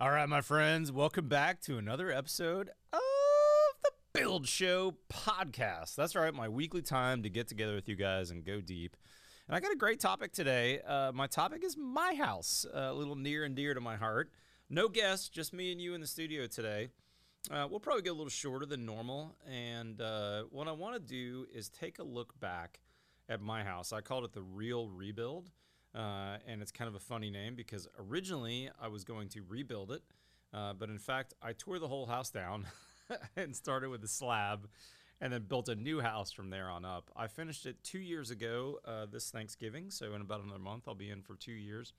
All right, my friends, welcome back to another episode of the Build Show podcast. That's right, my weekly time to get together with you guys and go deep. And I got a great topic today. Uh, my topic is my house, a little near and dear to my heart. No guests, just me and you in the studio today. Uh, we'll probably get a little shorter than normal. And uh, what I want to do is take a look back at my house. I called it the Real Rebuild. Uh, and it's kind of a funny name because originally I was going to rebuild it. Uh, but in fact, I tore the whole house down and started with a slab and then built a new house from there on up. I finished it two years ago uh, this Thanksgiving. So in about another month, I'll be in for two years.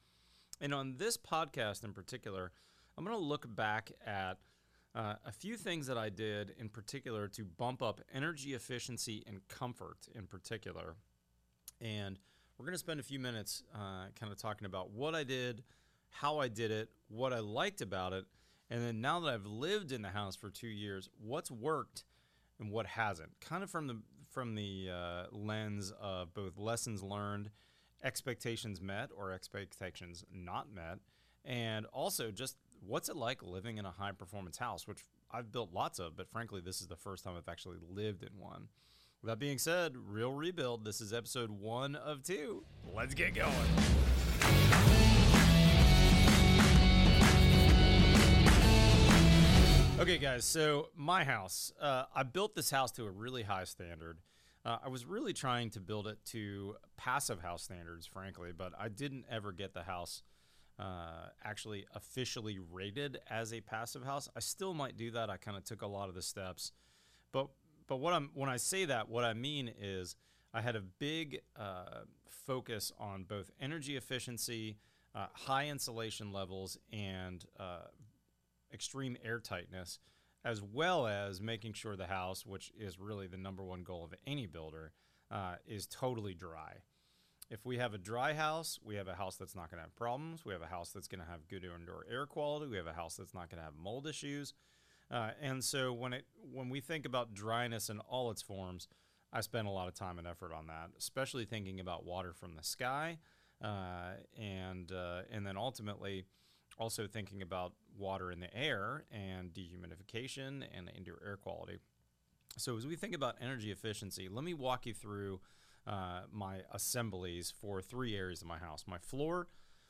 And on this podcast in particular, I'm going to look back at uh, a few things that I did in particular to bump up energy efficiency and comfort in particular. And we're going to spend a few minutes uh, kind of talking about what I did, how I did it, what I liked about it, and then now that I've lived in the house for two years, what's worked and what hasn't. Kind of from the from the uh, lens of both lessons learned, expectations met or expectations not met, and also just what's it like living in a high performance house, which I've built lots of, but frankly, this is the first time I've actually lived in one. With that being said, Real Rebuild, this is episode one of two. Let's get going. Okay, guys, so my house. Uh, I built this house to a really high standard. Uh, I was really trying to build it to passive house standards, frankly, but I didn't ever get the house uh, actually officially rated as a passive house. I still might do that. I kind of took a lot of the steps, but but what I'm when I say that, what I mean is I had a big uh, focus on both energy efficiency, uh, high insulation levels, and uh, extreme air tightness, as well as making sure the house, which is really the number one goal of any builder, uh, is totally dry. If we have a dry house, we have a house that's not going to have problems. We have a house that's going to have good indoor air quality. We have a house that's not going to have mold issues. Uh, and so when it when we think about dryness in all its forms, I spend a lot of time and effort on that, especially thinking about water from the sky, uh, and uh, and then ultimately also thinking about water in the air and dehumidification and indoor air quality. So as we think about energy efficiency, let me walk you through uh, my assemblies for three areas of my house: my floor,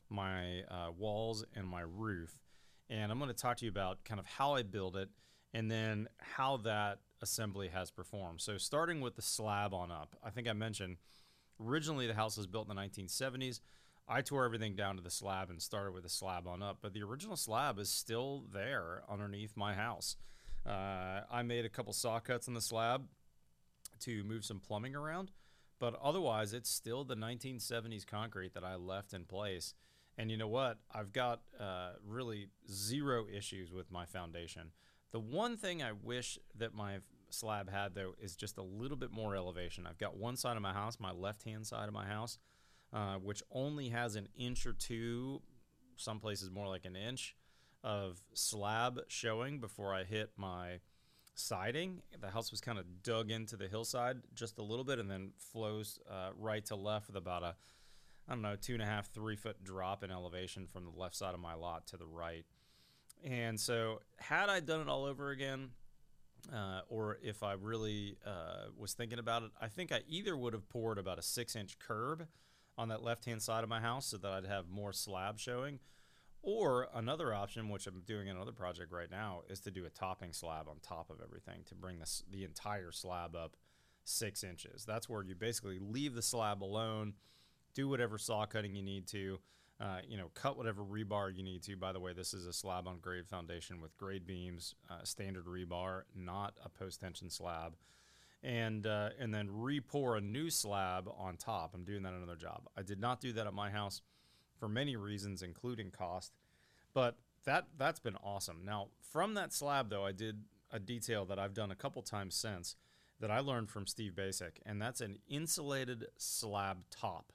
my uh, walls, and my roof and I'm going to talk to you about kind of how I build it and then how that assembly has performed. So, starting with the slab on up, I think I mentioned originally the house was built in the 1970s. I tore everything down to the slab and started with the slab on up, but the original slab is still there underneath my house. Uh, I made a couple saw cuts in the slab to move some plumbing around, but otherwise, it's still the 1970s concrete that I left in place and you know what? I've got uh, really zero issues with my foundation. The one thing I wish that my slab had, though, is just a little bit more elevation. I've got one side of my house, my left hand side of my house, uh, which only has an inch or two, some places more like an inch, of slab showing before I hit my siding. The house was kind of dug into the hillside just a little bit and then flows uh, right to left with about a I don't know, two and a half, three foot drop in elevation from the left side of my lot to the right. And so, had I done it all over again, uh, or if I really uh, was thinking about it, I think I either would have poured about a six inch curb on that left hand side of my house so that I'd have more slab showing. Or another option, which I'm doing in another project right now, is to do a topping slab on top of everything to bring this, the entire slab up six inches. That's where you basically leave the slab alone do whatever saw cutting you need to. Uh, you know, cut whatever rebar you need to. By the way, this is a slab on grade foundation with grade beams, uh, standard rebar, not a post tension slab, and uh, and then re-pour a new slab on top. I'm doing that another job. I did not do that at my house for many reasons, including cost, but that that's been awesome. Now, from that slab though, I did a detail that I've done a couple times since that I learned from Steve Baczek, and that's an insulated slab top.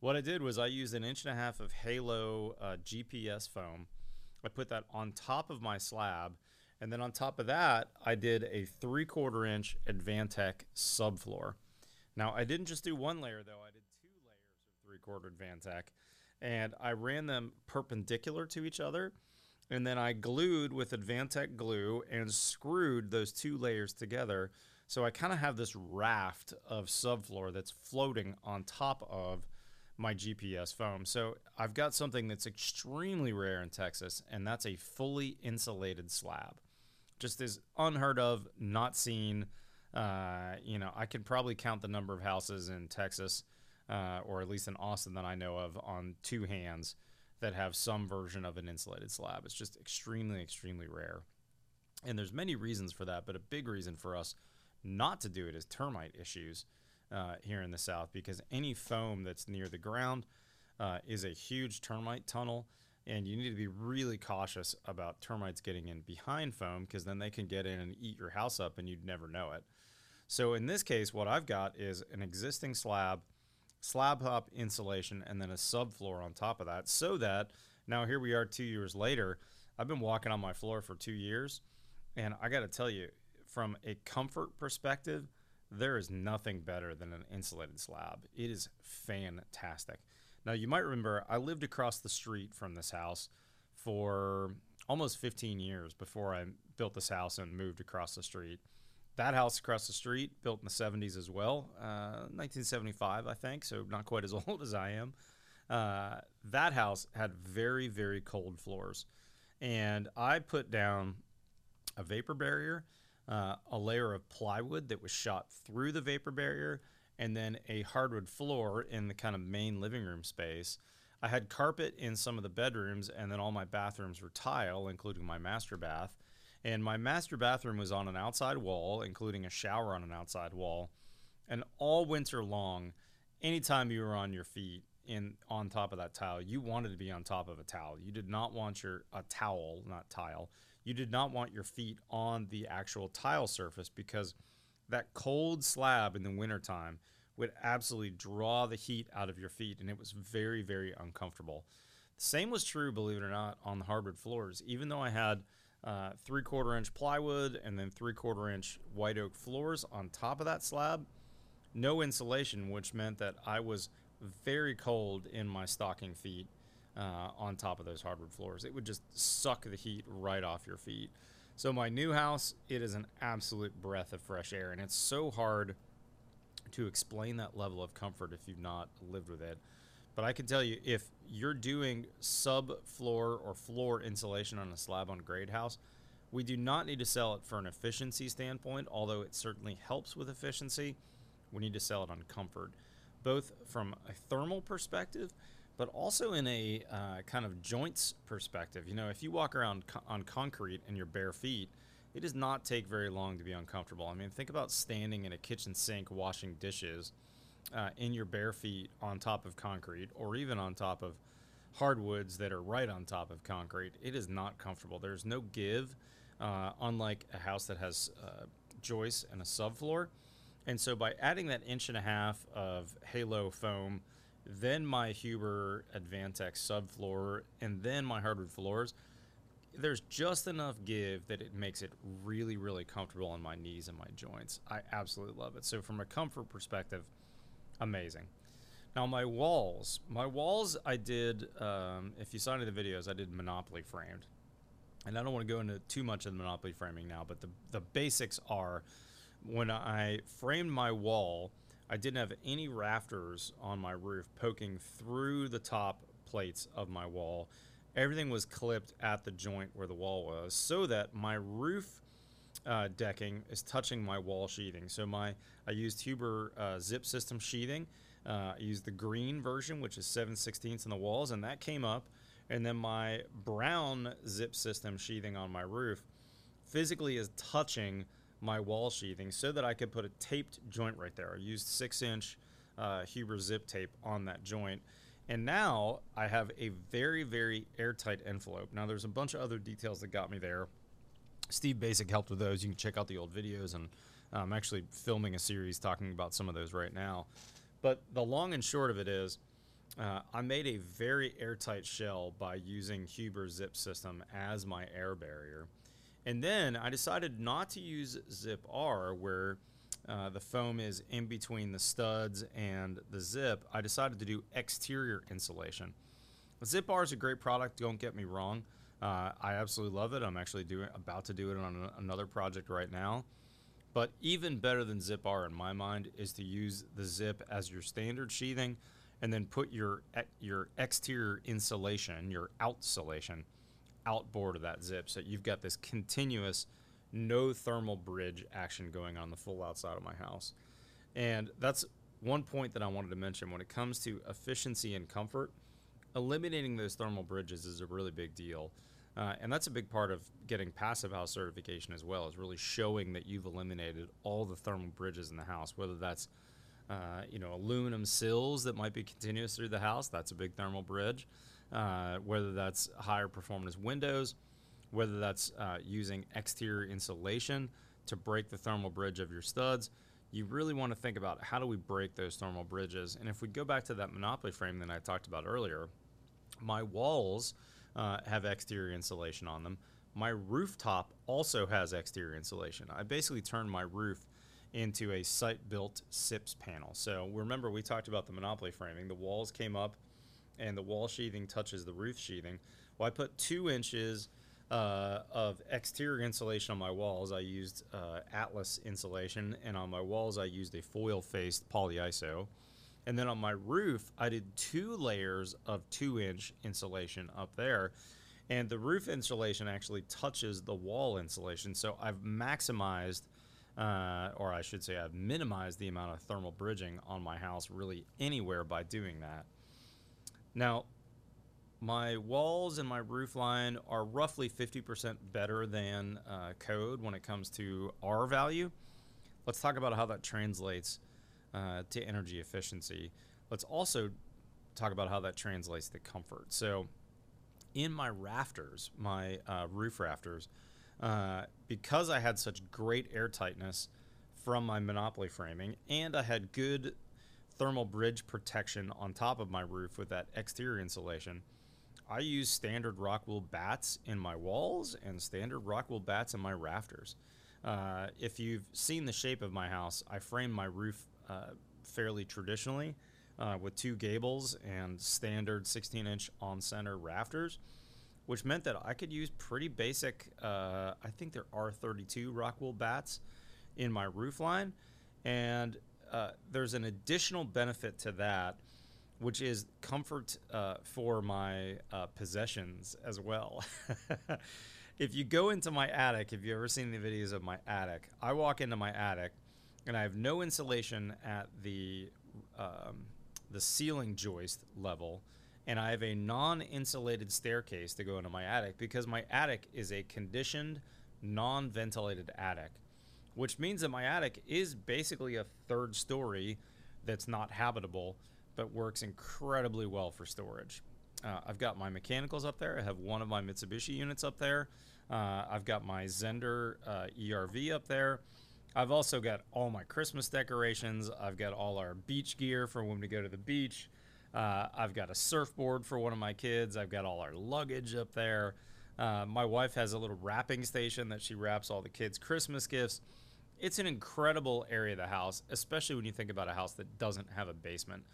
What I did was I used an inch and a half of Halo uh, GPS foam. I put that on top of my slab. And then on top of that, I did a three quarter inch Advantech subfloor. Now, I didn't just do one layer, though. I did two layers of three quarter Advantech. And I ran them perpendicular to each other. and then I glued with Advantech glue and screwed those two layers together. So I kind of have this raft of subfloor that's floating on top of my GPS foam. So I've got something that's extremely rare in Texas, and that's a fully insulated slab. Just is unheard of, not seen. Uh, you know, I can probably count the number of houses in Texas, uh, or at least in Austin that I know of, on two hands that have some version of an insulated slab. It's just extremely, extremely rare. And there's many reasons for that, but a big reason for us not to do it is termite issues uh, here in the South because any foam that's near the ground uh, is a huge termite tunnel. And you need to be really cautious about termites getting in behind foam because then they can get in and eat your house up and you'd never know it. So in this case, what I've got is an existing slab slab hop insulation, and then a subfloor on top of that. So that now here we are two years later. I've been walking on my floor for two years, and I got to tell you, from a comfort perspective, there is nothing better than an insulated slab. It is fantastic. Now, you might remember I lived across the street from this house for almost 15 years before I built this house and moved across the street that house across the street, built in the 70s as well, uh, 1975, I think, so not quite as old as I am. Uh, that house had very, very cold floors. And I put down a vapor barrier, uh, a layer of plywood that was shot through the vapor barrier, and then a hardwood floor in the kind of main living room space. I had carpet in some of the bedrooms, and then all my bathrooms were tile, including my master bath. And my master bathroom was on an outside wall, including a shower on an outside wall. And all winter long, anytime you were on your feet in on top of that tile, you wanted to be on top of a towel. You did not want your a towel, not tile. You did not want your feet on the actual tile surface because that cold slab in the wintertime would absolutely draw the heat out of your feet and it was very very uncomfortable. The same was true, believe it or not, on the hardwood floors. Even though I had uh, three quarter inch plywood and then three quarter inch white oak floors on top of that slab. No insulation, which meant that I was very cold in my stocking feet uh, on top of those hardwood floors. It would just suck the heat right off your feet. So, my new house, it is an absolute breath of fresh air, and it's so hard to explain that level of comfort if you've not lived with it. But I can tell you, if you're doing sub-floor or floor insulation on a slab on grade house, we do not need to sell it for an efficiency standpoint, although it certainly helps with efficiency. We need to sell it on comfort, both from a thermal perspective, but also in a uh, kind of joints perspective. You know, if you walk around co- on concrete in your bare feet, it does not take very long to be uncomfortable. I mean, think about standing in a kitchen sink washing dishes uh, in your bare feet on top of concrete or even on top of hardwoods that are right on top of concrete. It is not comfortable. There's no give, uh, unlike a house that has uh, joists and a subfloor. And so by adding that inch and a half of halo foam, then my Huber Advantech subfloor, and then my hardwood floors, there's just enough give that it makes it really, really comfortable on my knees and my joints. I absolutely love it. So from a comfort perspective, amazing. Now my walls, my walls, I did. Um, if you saw any of the videos, I did Monopoly framed, and I don't want to go into too much of the Monopoly framing now. But the the basics are, when I framed my wall, I didn't have any rafters on my roof poking through the top plates of my wall. Everything was clipped at the joint where the wall was, so that my roof uh, decking is touching my wall sheathing. So my I used Huber uh, zip system sheathing. Uh, I used the green version, which is 7 16ths in the walls, and that came up. And then my brown zip system sheathing on my roof physically is touching my wall sheathing so that I could put a taped joint right there. I used six inch uh, Huber zip tape on that joint. And now I have a very, very airtight envelope. Now, there's a bunch of other details that got me there. Steve Baczek helped with those. You can check out the old videos, and I'm actually filming a series talking about some of those right now. But the long and short of it is, uh, I made a very airtight shell by using Huber Zip System as my air barrier. And then I decided not to use Zip R, where uh, the foam is in between the studs and the zip. I decided to do exterior insulation. Zip R is a great product, don't get me wrong. Uh, I absolutely love it. I'm actually doing about to do it on another project right now. But even better than Zip R in my mind is to use the zip as your standard sheathing, and then put your your exterior insulation, your outsulation, outboard of that zip, so you've got this continuous, no thermal bridge action going on the full outside of my house. And that's one point that I wanted to mention when it comes to efficiency and comfort. Eliminating those thermal bridges is a really big deal. Uh, and that's a big part of getting passive house certification as well, is really showing that you've eliminated all the thermal bridges in the house, whether that's uh, you know aluminum sills that might be continuous through the house, that's a big thermal bridge, uh, whether that's higher performance windows, whether that's uh, using exterior insulation to break the thermal bridge of your studs. You really want to think about how do we break those thermal bridges. And if we go back to that Monopoly frame that I talked about earlier, my walls uh, have exterior insulation on them. My rooftop also has exterior insulation. I basically turned my roof into a site built SIPS panel. So remember, we talked about the Monopoly framing. The walls came up and the wall sheathing touches the roof sheathing. Well, I put two inches uh, of exterior insulation on my walls. I used uh, Atlas insulation, and on my walls, I used a foil faced polyiso. And then on my roof, I did two layers of two inch insulation up there. And the roof insulation actually touches the wall insulation. So I've maximized, uh, or I should say, I've minimized the amount of thermal bridging on my house really anywhere by doing that. Now, my walls and my roof line are roughly 50% better than uh, code when it comes to R value. Let's talk about how that translates uh, to energy efficiency. Let's also talk about how that translates to comfort. So, in my rafters, my uh, roof rafters, uh, because I had such great air tightness from my Monopoly framing and I had good thermal bridge protection on top of my roof with that exterior insulation, I use standard Rockwool batts in my walls and standard Rockwool batts in my rafters. Uh, if you've seen the shape of my house, I frame my roof uh, fairly traditionally uh, with two gables and standard 16 inch on center rafters, which meant that I could use pretty basic, uh, I think there are 32 Rockwool batts in my roof line. And uh, there's an additional benefit to that which is comfort uh, for my uh, possessions as well. if you go into my attic, if you've ever seen the videos of my attic, I walk into my attic and I have no insulation at the um, the ceiling joist level, and I have a non-insulated staircase to go into my attic because my attic is a conditioned, non-ventilated attic, which means that my attic is basically a third story that's not habitable but works incredibly well for storage. Uh, I've got my mechanicals up there. I have one of my Mitsubishi units up there. Uh, I've got my Zehnder uh, ERV up there. I've also got all my Christmas decorations. I've got all our beach gear for when we go to the beach. Uh, I've got a surfboard for one of my kids. I've got all our luggage up there. Uh, my wife has a little wrapping station that she wraps all the kids' Christmas gifts. It's an incredible area of the house, especially when you think about a house that doesn't have a basement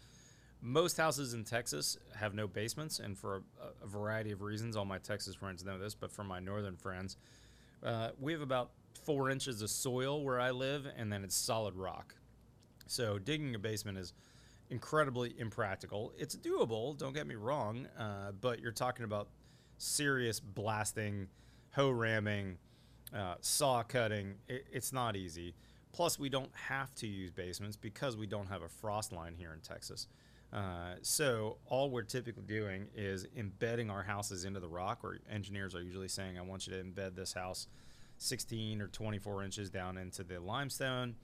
most houses in Texas have no basements, and for a, a, variety of reasons, all my Texas friends know this, but for my northern friends, uh, we have about four inches of soil where I live, and then it's solid rock. So digging a basement is incredibly impractical. It's doable, don't get me wrong, uh, but you're talking about serious blasting, hoe ramming, uh, saw cutting. It, it's not easy. Plus, we don't have to use basements because we don't have a frost line here in Texas. Uh, so all we're typically doing is embedding our houses into the rock, or engineers are usually saying, I want you to embed this house 16 or 24 inches down into the limestone.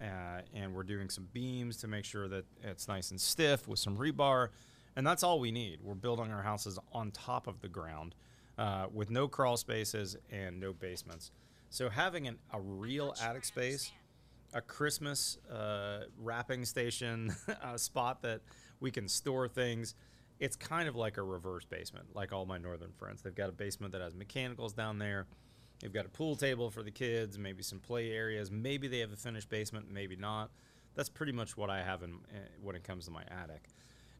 Uh, and we're doing some beams to make sure that it's nice and stiff with some rebar. And that's all we need. We're building our houses on top of the ground uh, with no crawl spaces and no basements. So having an, a real attic space, a Christmas uh, wrapping station, a spot that we can store things. It's kind of like a reverse basement, like all my northern friends. They've got a basement that has mechanicals down there. They've got a pool table for the kids, maybe some play areas. Maybe they have a finished basement, maybe not. That's pretty much what I have in, uh, when it comes to my attic.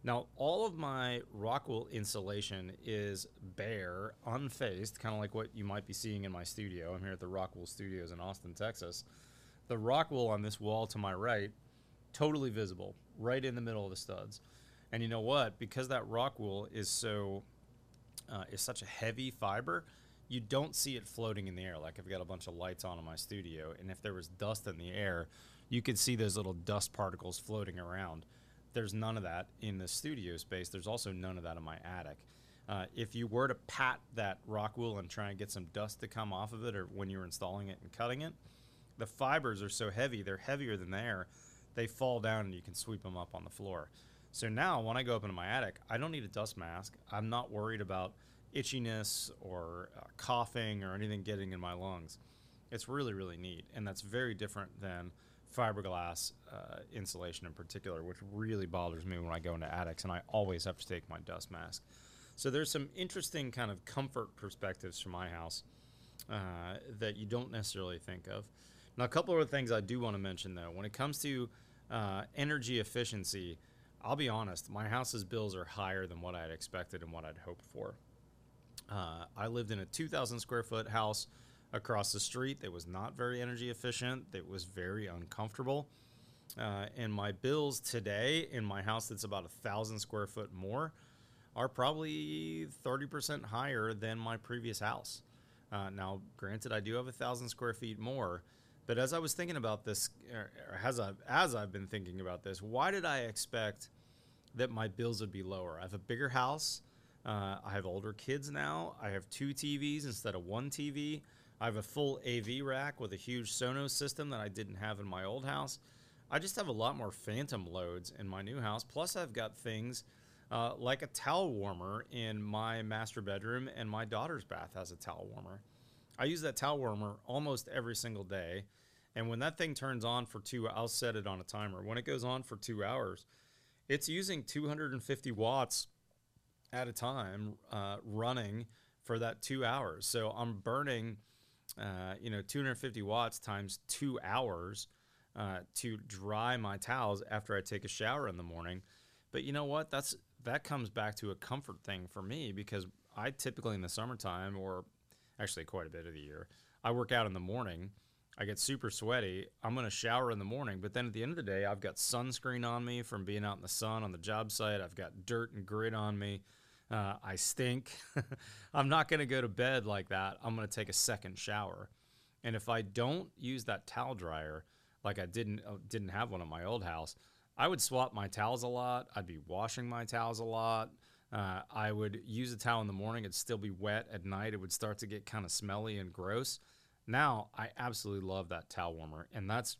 Now, all of my Rockwool insulation is bare, unfaced, kind of like what you might be seeing in my studio. I'm here at the Rockwool Studios in Austin, Texas. The Rockwool on this wall to my right, totally visible, right in the middle of the studs. And you know what? Because that Rockwool is so uh, is such a heavy fiber, you don't see it floating in the air. Like I've got a bunch of lights on in my studio, and if there was dust in the air, you could see those little dust particles floating around. There's none of that in the studio space. There's also none of that in my attic. Uh, if you were to pat that rock wool and try and get some dust to come off of it, or when you're installing it and cutting it, the fibers are so heavy, they're heavier than the air, they fall down and you can sweep them up on the floor. So now when I go up into my attic, I don't need a dust mask. I'm not worried about itchiness or uh, coughing or anything getting in my lungs. It's really, really neat. And that's very different than fiberglass uh, insulation in particular, which really bothers me when I go into attics and I always have to take my dust mask. So there's some interesting kind of comfort perspectives for my house uh, that you don't necessarily think of. Now, a couple of things I do want to mention though, when it comes to uh, energy efficiency, I'll be honest, my house's bills are higher than what I'd expected and what I'd hoped for. Uh, I lived in a 2,000 square foot house across the street that was not very energy efficient, that was very uncomfortable. Uh, and my bills today in my house that's about a thousand square foot more are probably 30% higher than my previous house. Uh, now, granted, I do have a thousand square feet more, but as I was thinking about this, as I've, as I've been thinking about this, why did I expect that my bills would be lower? I have a bigger house. Uh, I have older kids now. I have two TVs instead of one TV. I have a full AV rack with a huge Sonos system that I didn't have in my old house. I just have a lot more phantom loads in my new house. Plus, I've got things uh, like a towel warmer in my master bedroom, and my daughter's bath has a towel warmer. I use that towel warmer almost every single day. And when that thing turns on for two, I'll set it on a timer. When it goes on for two hours, it's using 250 watts at a time uh, running for that two hours. So I'm burning, uh, you know, 250 watts times two hours uh, to dry my towels after I take a shower in the morning. But you know what? That's that comes back to a comfort thing for me because I typically in the summertime, or actually quite a bit of the year, I work out in the morning. I get super sweaty. I'm going to shower in the morning, but then at the end of the day, I've got sunscreen on me from being out in the sun on the job site. I've got dirt and grit on me. Uh, I stink. I'm not going to go to bed like that. I'm going to take a second shower. And if I don't use that towel dryer, like I didn't uh, didn't have one at my old house, I would swap my towels a lot. I'd be washing my towels a lot. Uh, I would use a towel in the morning. It'd still be wet at night. It would start to get kind of smelly and gross. Now I absolutely love that towel warmer, and that's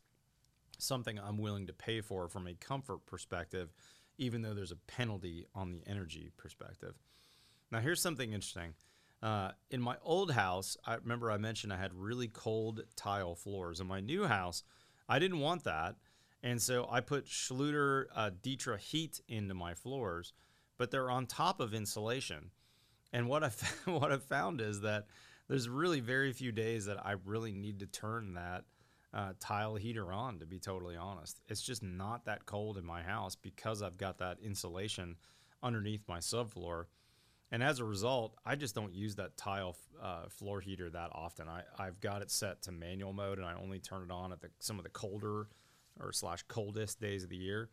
something I'm willing to pay for from a comfort perspective even though there's a penalty on the energy perspective. Now, here's something interesting. Uh, in my old house, I remember I mentioned I had really cold tile floors. In my new house, I didn't want that. And so I put Schluter uh, Ditra heat into my floors, but they're on top of insulation. And what I what I found is that there's really very few days that I really need to turn that uh, tile heater on, to be totally honest. It's just not that cold in my house because I've got that insulation underneath my subfloor. And as a result, I just don't use that tile uh, floor heater that often. I, I've got it set to manual mode and I only turn it on at the, some of the colder or slash coldest days of the year.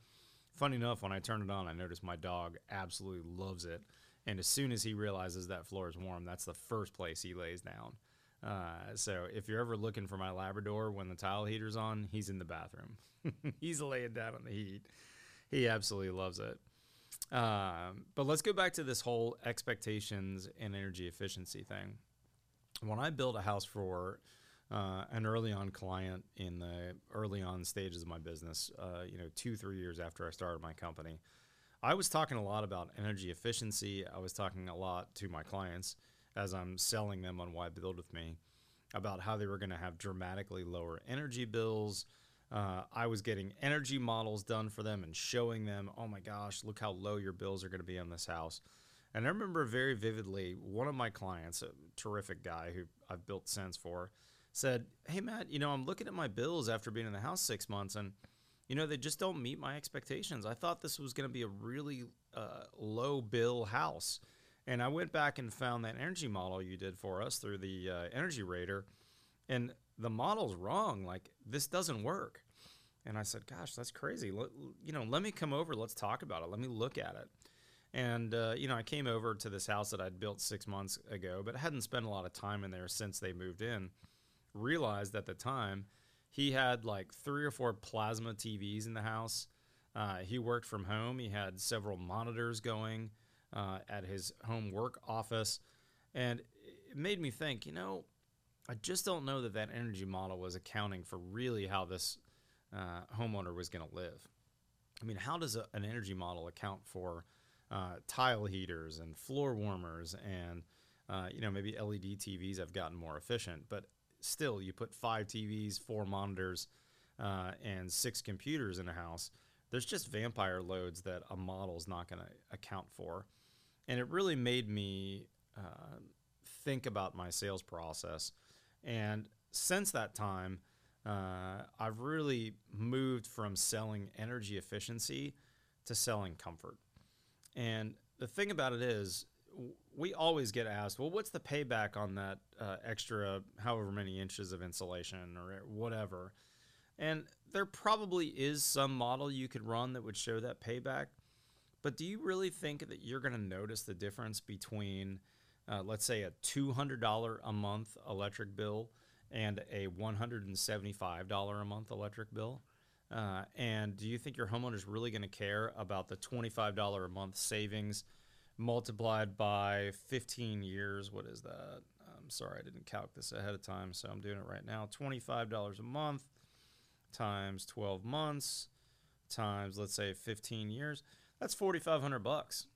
Funny enough, when I turn it on, I notice my dog absolutely loves it. And as soon as he realizes that floor is warm, that's the first place he lays down. Uh, so if you're ever looking for my Labrador when the tile heater's on, he's in the bathroom. he's laying down on the heat. He absolutely loves it. Um, but let's go back to this whole expectations and energy efficiency thing. When I built a house for uh, an early on client in the early on stages of my business, uh, you know, two, three years after I started my company, I was talking a lot about energy efficiency. I was talking a lot to my clients as I'm selling them on Why Build with Me about how they were going to have dramatically lower energy bills. Uh, I was getting energy models done for them and showing them, oh my gosh, look how low your bills are going to be on this house. And I remember very vividly one of my clients, a terrific guy who I've built Sense for, said, Hey, Matt, you know, I'm looking at my bills after being in the house six months and, you know, they just don't meet my expectations. I thought this was going to be a really uh, low bill house. And I went back and found that energy model you did for us through the uh, Energy Rater, and the model's wrong. Like this doesn't work. And I said, "Gosh, that's crazy. You know, let me come over. Let's talk about it. Let me look at it." And uh, you know, I came over to this house that I'd built six months ago, but hadn't spent a lot of time in there since they moved in. Realized at the time he had like three or four plasma TVs in the house. Uh, he worked from home. He had several monitors going uh, at his home work office, and it made me think. You know, I just don't know that that energy model was accounting for really how this uh, homeowner was going to live. I mean, how does a, an energy model account for uh, tile heaters and floor warmers and uh, you know maybe LED TVs have gotten more efficient, but still you put five TVs, four monitors, uh, and six computers in a house. There's just vampire loads that a model is not going to account for, and it really made me uh, think about my sales process. And since that time, uh, I've really moved from selling energy efficiency to selling comfort. And the thing about it is, we always get asked, well, what's the payback on that uh, extra however many inches of insulation or whatever? And there probably is some model you could run that would show that payback. But do you really think that you're going to notice the difference between, uh, let's say, a $200 a month electric bill and a $175 a month electric bill? Uh, and do you think your homeowner is really going to care about the $25 a month savings multiplied by 15 years? What is that? I'm sorry, I didn't calc this ahead of time, so I'm doing it right now. $25 a month times 12 months times, let's say, 15 years. That's 4,500 bucks.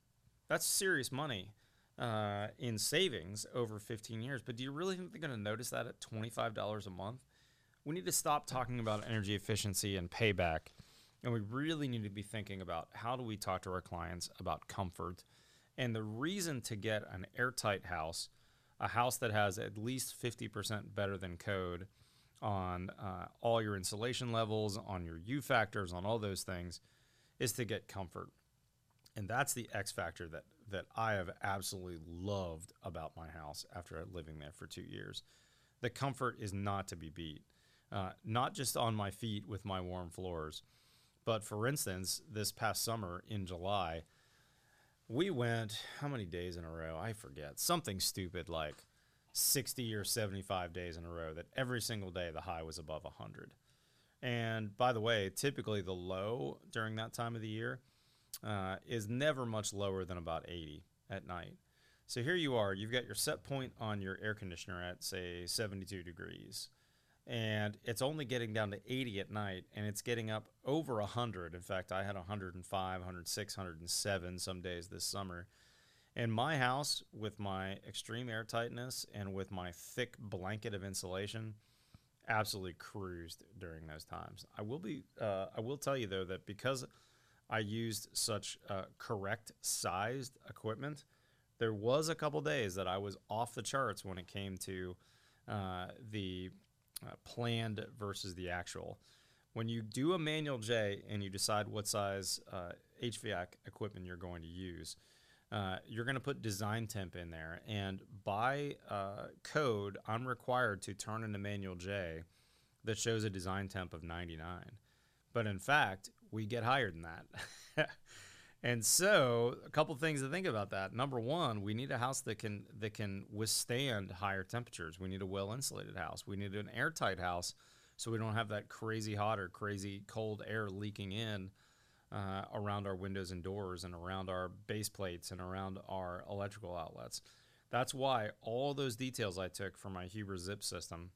That's serious money uh, in savings over 15 years. But do you really think they're going to notice that at $25 a month? we need to stop talking about energy efficiency and payback. And we really need to be thinking about how do we talk to our clients about comfort. And the reason to get an airtight house, a house that has at least 50% better than code on uh, all your insulation levels, on your U factors, on all those things, is to get comfort. And that's the X factor that, that I have absolutely loved about my house after living there for two years. The comfort is not to be beat uh, not just on my feet with my warm floors, but for instance, this past summer in July, we went how many days in a row? I forget. Something stupid like 60 or 75 days in a row that every single day the high was above 100. And by the way, typically the low during that time of the year uh, is never much lower than about 80 at night. So here you are, you've got your set point on your air conditioner at, say, 72 degrees and it's only getting down to 80 at night and it's getting up over 100 in fact i had 105 106 107 some days this summer. And my house with my extreme air tightness and with my thick blanket of insulation absolutely cruised during those times. I will be uh, i will tell you though that because i used such uh, correct sized equipment there was a couple days that i was off the charts when it came to uh, the uh, planned versus the actual. When you do a manual J and you decide what size uh, HVAC equipment you're going to use, uh, you're going to put design temp in there. And by uh, code, I'm required to turn in a manual J that shows a design temp of 99. But in fact, we get higher than that. And so, a couple things to think about that. Number one, we need a house that can that can withstand higher temperatures. We need a well insulated house. We need an airtight house, so we don't have that crazy hot or crazy cold air leaking in uh, around our windows and doors, and around our base plates, and around our electrical outlets. That's why all those details I took from my Huber Zip system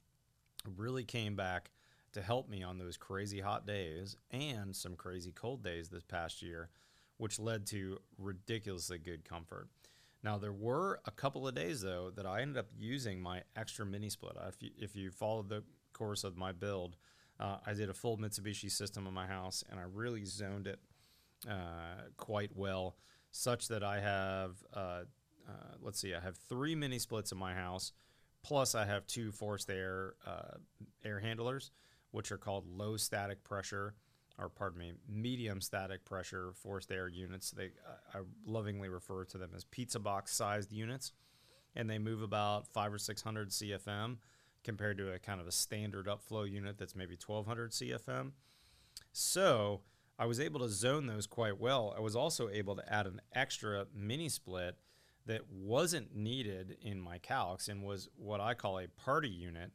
really came back to help me on those crazy hot days and some crazy cold days this past year which led to ridiculously good comfort. Now, there were a couple of days, though, that I ended up using my extra mini split. If you, if you followed the course of my build, uh, I did a full Mitsubishi system in my house, and I really zoned it uh, quite well, such that I have, uh, uh let's see, I have three mini splits in my house, plus I have two forced air uh, air handlers, which are called low static pressure or pardon me, medium static pressure forced air units. They I lovingly refer to them as pizza box sized units, and they move about five or six hundred CFM compared to a kind of a standard upflow unit that's maybe 1200 CFM. So I was able to zone those quite well. I was also able to add an extra mini split that wasn't needed in my calcs and was what I call a party unit.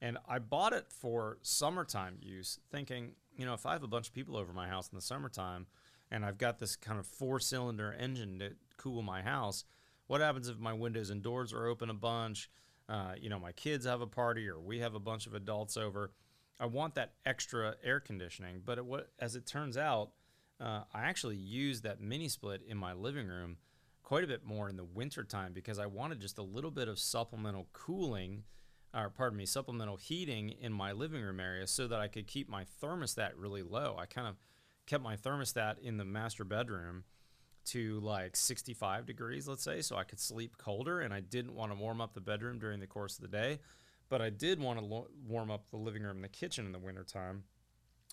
And I bought it for summertime use, thinking, you know, if I have a bunch of people over my house in the summertime and I've got this kind of four cylinder engine to cool my house, what happens if my windows and doors are open a bunch? Uh, you know, my kids have a party or we have a bunch of adults over. I want that extra air conditioning. But it, what, as it turns out, uh, I actually use that mini split in my living room quite a bit more in the wintertime because I wanted just a little bit of supplemental cooling, or pardon me, supplemental heating in my living room area so that I could keep my thermostat really low. I kind of kept my thermostat in the master bedroom to like 65 degrees, let's say, so I could sleep colder and I didn't want to warm up the bedroom during the course of the day. But I did want to lo- warm up the living room and the kitchen in the wintertime.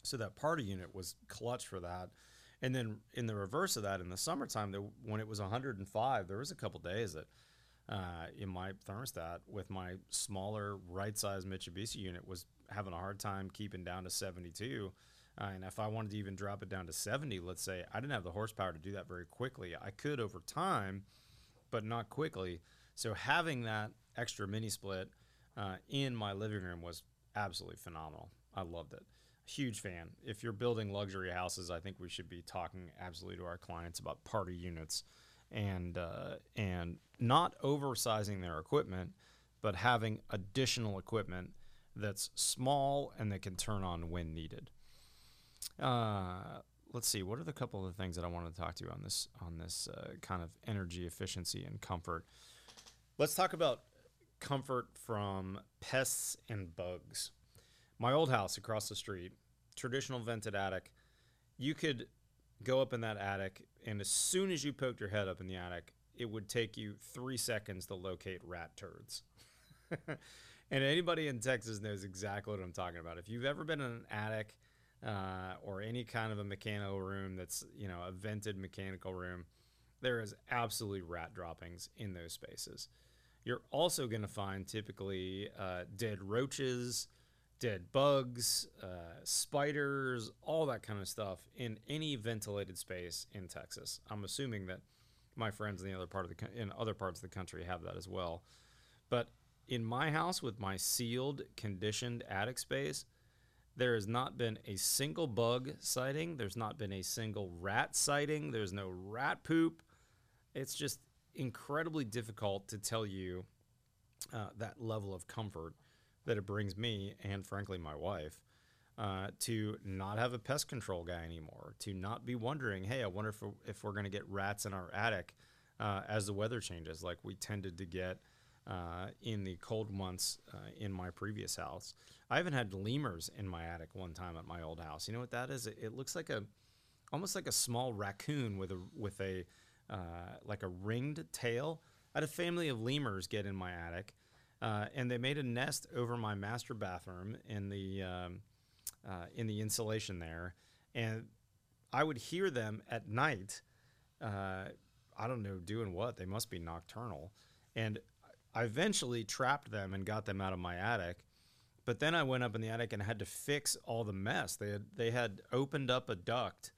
So that party unit was clutch for that. And then in the reverse of that, in the summertime, there, when it was 105, there was a couple days that uh, in my thermostat with my smaller right size Mitsubishi unit was having a hard time keeping down to 72. Uh, and if I wanted to even drop it down to 70, let's say, I didn't have the horsepower to do that very quickly. I could over time, but not quickly. So having that extra mini split uh, in my living room was absolutely phenomenal. I loved it. Huge fan. If you're building luxury houses, I think we should be talking absolutely to our clients about party units and uh, and not oversizing their equipment, but having additional equipment that's small and that can turn on when needed. Uh, let's see. What are the couple of things that I wanted to talk to you on this on this uh, kind of energy efficiency and comfort? Let's talk about comfort from pests and bugs. My old house across the street, traditional vented attic. You could go up in that attic, and as soon as you poked your head up in the attic, it would take you three seconds to locate rat turds. and anybody in Texas knows exactly what I'm talking about. If you've ever been in an attic uh, or any kind of a mechanical room that's you know a vented mechanical room, there is absolutely rat droppings in those spaces. You're also going to find typically uh, dead roaches, dead bugs, uh, spiders, all that kind of stuff in any ventilated space in Texas. I'm assuming that my friends in the other part of the in other parts of the country have that as well. But in my house with my sealed, conditioned attic space, there has not been a single bug sighting. There's not been a single rat sighting. There's no rat poop. It's just incredibly difficult to tell you uh, that level of comfort that it brings me and frankly my wife uh, to not have a pest control guy anymore, to not be wondering, hey, I wonder if, if we're going to get rats in our attic uh, as the weather changes, like we tended to get uh, in the cold months uh, in my previous house. I even had lemurs in my attic one time at my old house. You know what that is? It, it looks like a almost like a small raccoon with a with a uh, like a ringed tail. I had a family of lemurs get in my attic, uh, and they made a nest over my master bathroom in the um, uh, in the insulation there, and I would hear them at night. Uh, I don't know doing what. They must be nocturnal, and I eventually trapped them and got them out of my attic. But then I went up in the attic and had to fix all the mess. They had they had opened up a duct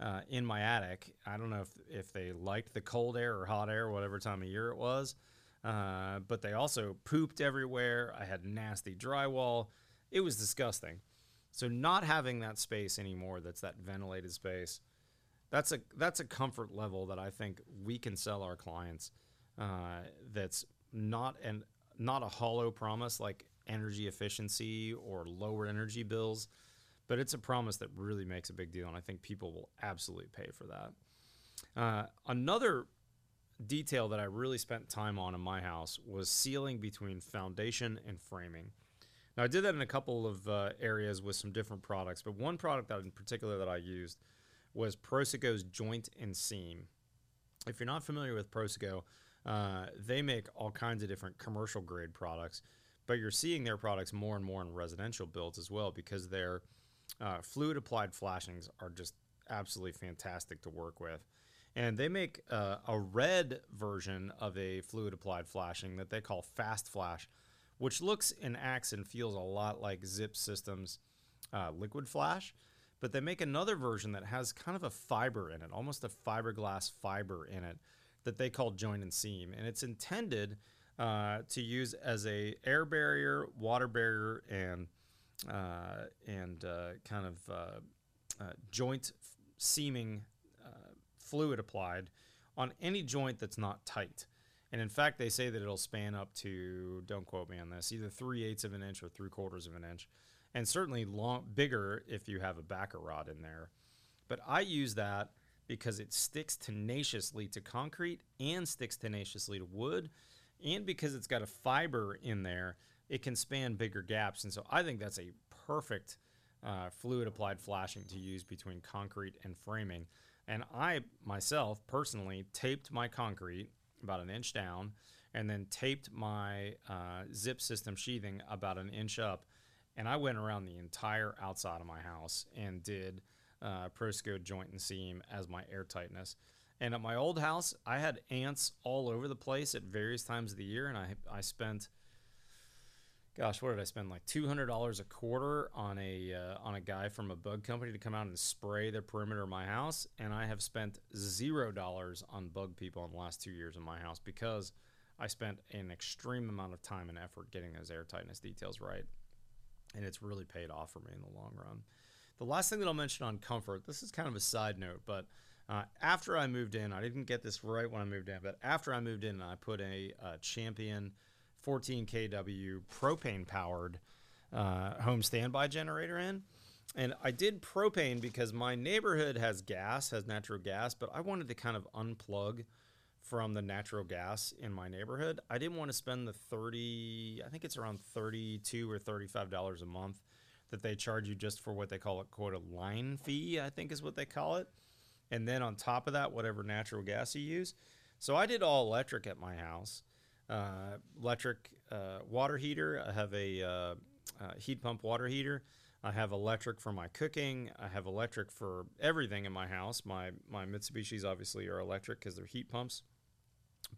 uh, in my attic. I don't know if, if they liked the cold air or hot air, whatever time of year it was. Uh, but they also pooped everywhere. I had nasty drywall. It was disgusting. So not having that space anymore, that's that ventilated space, that's a that's a comfort level that I think we can sell our clients. Uh, that's not an not a hollow promise like energy efficiency or lower energy bills but it's a promise that really makes a big deal, and I think people will absolutely pay for that. Uh, another detail that I really spent time on in my house was sealing between foundation and framing. Now, I did that in a couple of uh, areas with some different products, but one product that in particular that I used was Prosoco's Joint and Seam. If you're not familiar with Proseco, uh, they make all kinds of different commercial grade products, but you're seeing their products more and more in residential builds as well because they're uh, fluid applied flashings are just absolutely fantastic to work with. And they make uh, a red version of a fluid applied flashing that they call Fast Flash, which looks and acts and feels a lot like Zip Systems uh, Liquid Flash. But they make another version that has kind of a fiber in it, almost a fiberglass fiber in it, that they call joint and seam. And it's intended uh, to use as a air barrier, water barrier, and uh, and uh, kind of uh, joint seaming fluid applied on any joint that's not tight. And in fact, they say that it'll span up to, don't quote me on this, either three eighths of an inch or three quarters of an inch, and certainly long, bigger if you have a backer rod in there. But I use that because it sticks tenaciously to concrete and sticks tenaciously to wood, and because it's got a fiber in there, it can span bigger gaps. And so I think that's a perfect uh, fluid applied flashing to use between concrete and framing. And I myself personally taped my concrete about an inch down and then taped my uh, zip system sheathing about an inch up. And I went around the entire outside of my house and did uh, Prosoco joint and seam as my air tightness. And at my old house, I had ants all over the place at various times of the year, and I I spent gosh, what did I spend? Like two hundred dollars a quarter on a uh, on a guy from a bug company to come out and spray the perimeter of my house, and I have spent zero dollars on bug people in the last two years in my house because I spent an extreme amount of time and effort getting those air tightness details right, and it's really paid off for me in the long run. The last thing that I'll mention on comfort, this is kind of a side note, but uh, after I moved in, I didn't get this right when I moved in, but after I moved in, I put a, a Champion 14 kW propane powered uh, home standby generator in. And I did propane because my neighborhood has gas, has natural gas, but I wanted to kind of unplug from the natural gas in my neighborhood. I didn't want to spend the 30, I think it's around 32 or $35 a month that they charge you just for what they call a quote a line fee, I think is what they call it. And then on top of that, whatever natural gas you use. So I did all electric at my house electric uh, water heater. I have a uh, uh, heat pump water heater. I have electric for my cooking. I have electric for everything in my house. My my Mitsubishis obviously are electric because they're heat pumps.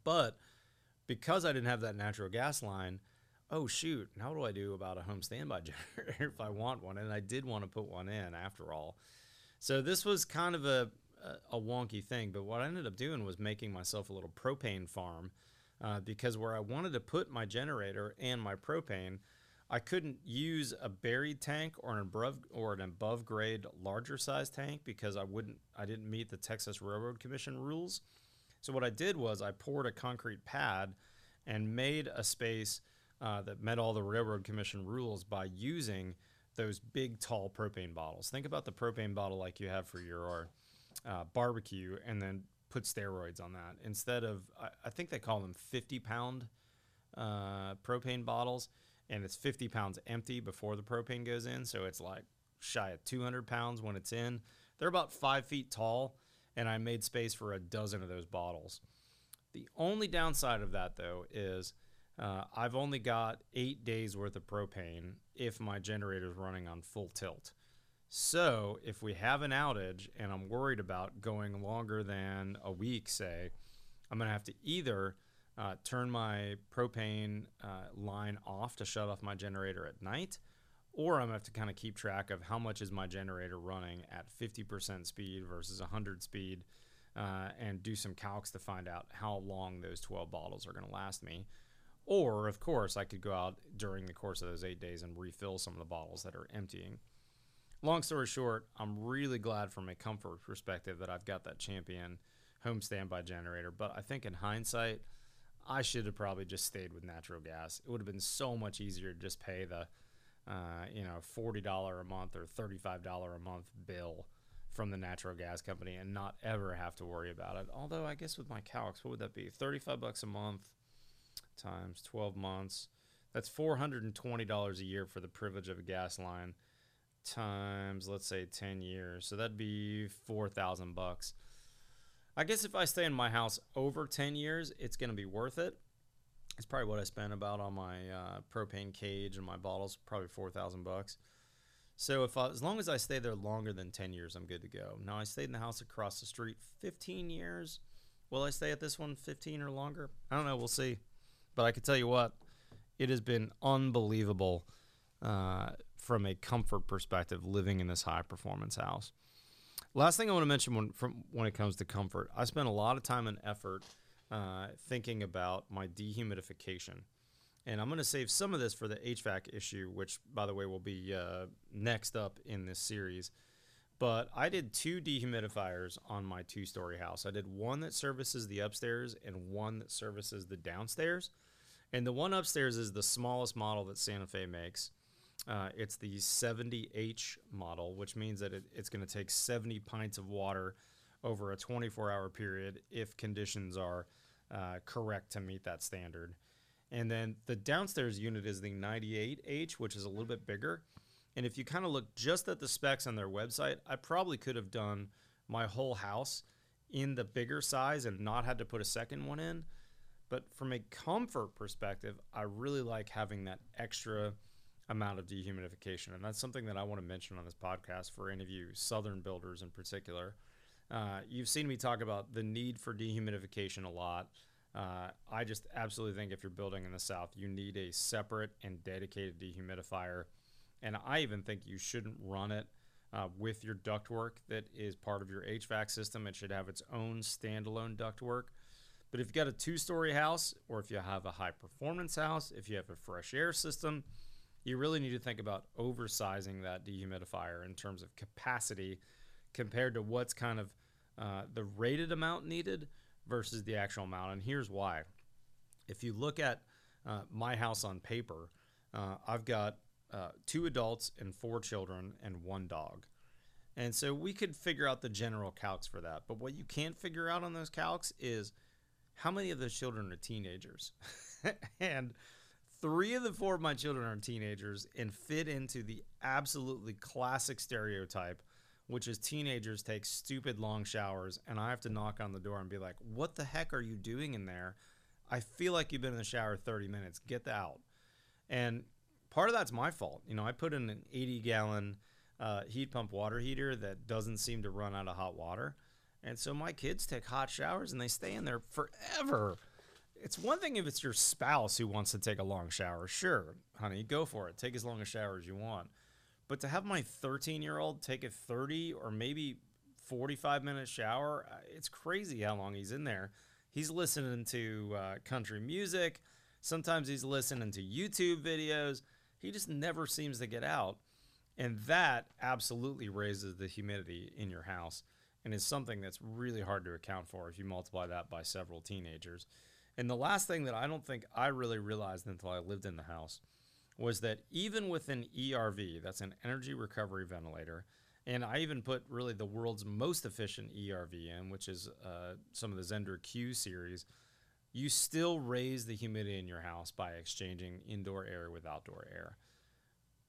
But because I didn't have that natural gas line, oh shoot, now what do I do about a home standby generator if I want one? And I did want to put one in after all. So this was kind of a a wonky thing, but what I ended up doing was making myself a little propane farm uh, because where I wanted to put my generator and my propane, I couldn't use a buried tank or an above or an above grade larger size tank because I wouldn't I didn't meet the Texas Railroad Commission rules. So what I did was I poured a concrete pad and made a space uh, that met all the Railroad Commission rules by using those big tall propane bottles. Think about the propane bottle like you have for your uh, barbecue, and then put steroids on that instead of I, I think they call them 50 pound uh, propane bottles, and it's 50 pounds empty before the propane goes in, so it's like shy of 200 pounds when it's in. They're about five feet tall, and I made space for a dozen of those bottles. The only downside of that though is uh, I've only got eight days worth of propane if my generator is running on full tilt. So if we have an outage and I'm worried about going longer than a week, say, I'm going to have to either uh, turn my propane uh, line off to shut off my generator at night, or I'm going to have to kind of keep track of how much is my generator running at 50% speed versus 100 speed uh, and do some calcs to find out how long those 12 bottles are going to last me. Or, of course, I could go out during the course of those eight days and refill some of the bottles that are emptying long story short, I'm really glad from a comfort perspective that I've got that champion home standby generator. But I think in hindsight, I should have probably just stayed with natural gas. It would have been so much easier to just pay the, uh, you know, forty dollar a month or thirty five dollar a month bill from the natural gas company and not ever have to worry about it. Although I guess with my calcs, what would that be? Thirty five bucks a month times twelve months. That's four hundred and twenty dollars a year for the privilege of a gas line times let's say 10 years so that'd be 4000 bucks i guess if i stay in my house over 10 years it's going to be worth it it's probably what i spent about on my uh, propane cage and my bottles probably 4000 bucks So if I, as long as I stay there longer than 10 years, I'm good to go. Now I stayed in the house across the street 15 years. Will I stay at this one 15 or longer? I don't know. We'll see. But I can tell you what, it has been unbelievable uh, from a comfort perspective living in this high performance house. Last thing I want to mention when from when it comes to comfort, I spent a lot of time and effort uh, thinking about my dehumidification. And I'm going to save some of this for the HVAC issue, which, by the way, will be uh, next up in this series. But I did two dehumidifiers on my two story house. I did one that services the upstairs and one that services the downstairs. And the one upstairs is the smallest model that Santa Fe makes. Uh, it's the 70H model, which means that it, it's going to take 70 pints of water over a 24 hour period if conditions are uh, correct to meet that standard. And then the downstairs unit is the 98H, which is a little bit bigger. And if you kind of look just at the specs on their website, I probably could have done my whole house in the bigger size and not had to put a second one in. But from a comfort perspective, I really like having that extra amount of dehumidification. And that's something that I want to mention on this podcast for any of you Southern builders in particular. Uh, you've seen me talk about the need for dehumidification a lot. Uh, I just absolutely think if you're building in the South, you need a separate and dedicated dehumidifier. And I even think you shouldn't run it uh, with your ductwork that is part of your HVAC system. It should have its own standalone ductwork. But if you've got a two story house, or if you have a high performance house, if you have a fresh air system, you really need to think about oversizing that dehumidifier in terms of capacity compared to what's kind of uh, the rated amount needed versus the actual amount. And here's why. If you look at uh, my house on paper, uh, I've got uh, two adults and four children and one dog. And so we could figure out the general calcs for that. But what you can't figure out on those calcs is how many of those children are teenagers. and three of the four of my children are teenagers and fit into the absolutely classic stereotype which is teenagers take stupid long showers, and I have to knock on the door and be like, "What the heck are you doing in there? I feel like you've been in the shower 30 minutes. Get out." And part of that's my fault. You know, I put in an 80 gallon uh, heat pump water heater that doesn't seem to run out of hot water, and so my kids take hot showers and they stay in there forever. It's one thing if it's your spouse who wants to take a long shower. Sure, honey, go for it. Take as long a shower as you want. But to have my 13 year old take a 30 or maybe 45 minute shower, uh, it's crazy how long he's in there. He's listening to uh, country music. Sometimes he's listening to YouTube videos. He just never seems to get out. And that absolutely raises the humidity in your house and is something that's really hard to account for if you multiply that by several teenagers. And the last thing that I don't think I really realized until I lived in the house was that even with an ERV, that's an energy recovery ventilator, and I even put really the world's most efficient ERV in, which is uh, some of the Zehnder Q series, you still raise the humidity in your house by exchanging indoor air with outdoor air.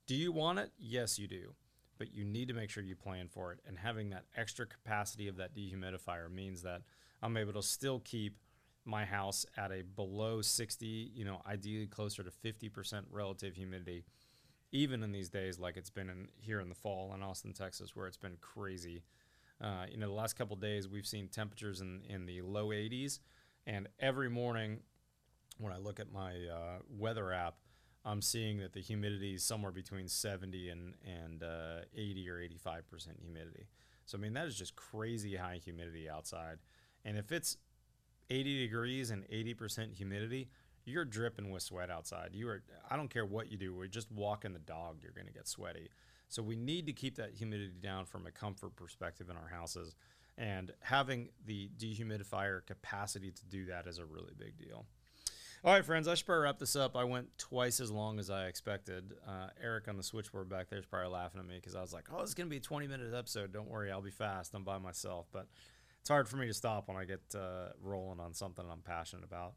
Do you want it? Yes, you do. But you need to make sure you plan for it. And having that extra capacity of that dehumidifier means that I'm able to still keep my house at a below 60, you know, ideally closer to 50% relative humidity, even in these days like it's been in, here in the fall in Austin, Texas, where it's been crazy. Uh, you know, the last couple days we've seen temperatures in, in the low 80s, and every morning when I look at my uh, weather app, I'm seeing that the humidity is somewhere between 70 and, and uh, 80 or 85% humidity. So, I mean, that is just crazy high humidity outside. And if it's 80 degrees and 80% humidity, you're dripping with sweat outside. You are I don't care what you do, we're just walking the dog, you're going to get sweaty. So we need to keep that humidity down from a comfort perspective in our houses. And having the dehumidifier capacity to do that is a really big deal. All right, friends, I should probably wrap this up. I went twice as long as I expected. Uh, Eric on the switchboard back there is probably laughing at me because I was like, oh, it's going to be a 20 minute episode. Don't worry, I'll be fast. I'm by myself. But it's hard for me to stop when I get uh, rolling on something I'm passionate about.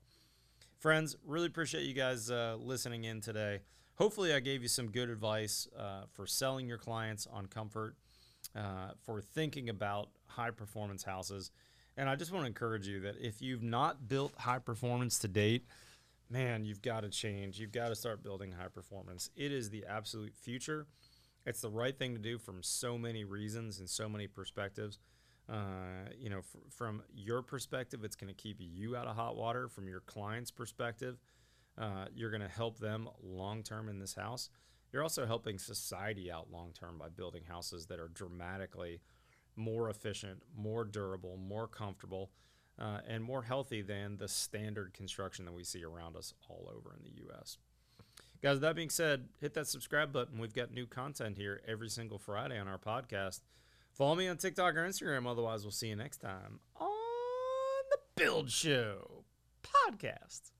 Friends, really appreciate you guys uh, listening in today. Hopefully, I gave you some good advice uh, for selling your clients on comfort, uh, for thinking about high performance houses. And I just want to encourage you that if you've not built high performance to date, man, you've got to change. You've got to start building high performance. It is the absolute future. It's the right thing to do from so many reasons and so many perspectives. Uh, you know, from your perspective, it's going to keep you out of hot water. From your client's perspective, uh, you're going to help them long term in this house. You're also helping society out long term by building houses that are dramatically more efficient, more durable, more comfortable, uh, and more healthy than the standard construction that we see around us all over in the U.S. Guys, that being said, hit that subscribe button. We've got new content here every single Friday on our podcast. Follow me on TikTok or Instagram. Otherwise, we'll see you next time on the Build Show podcast.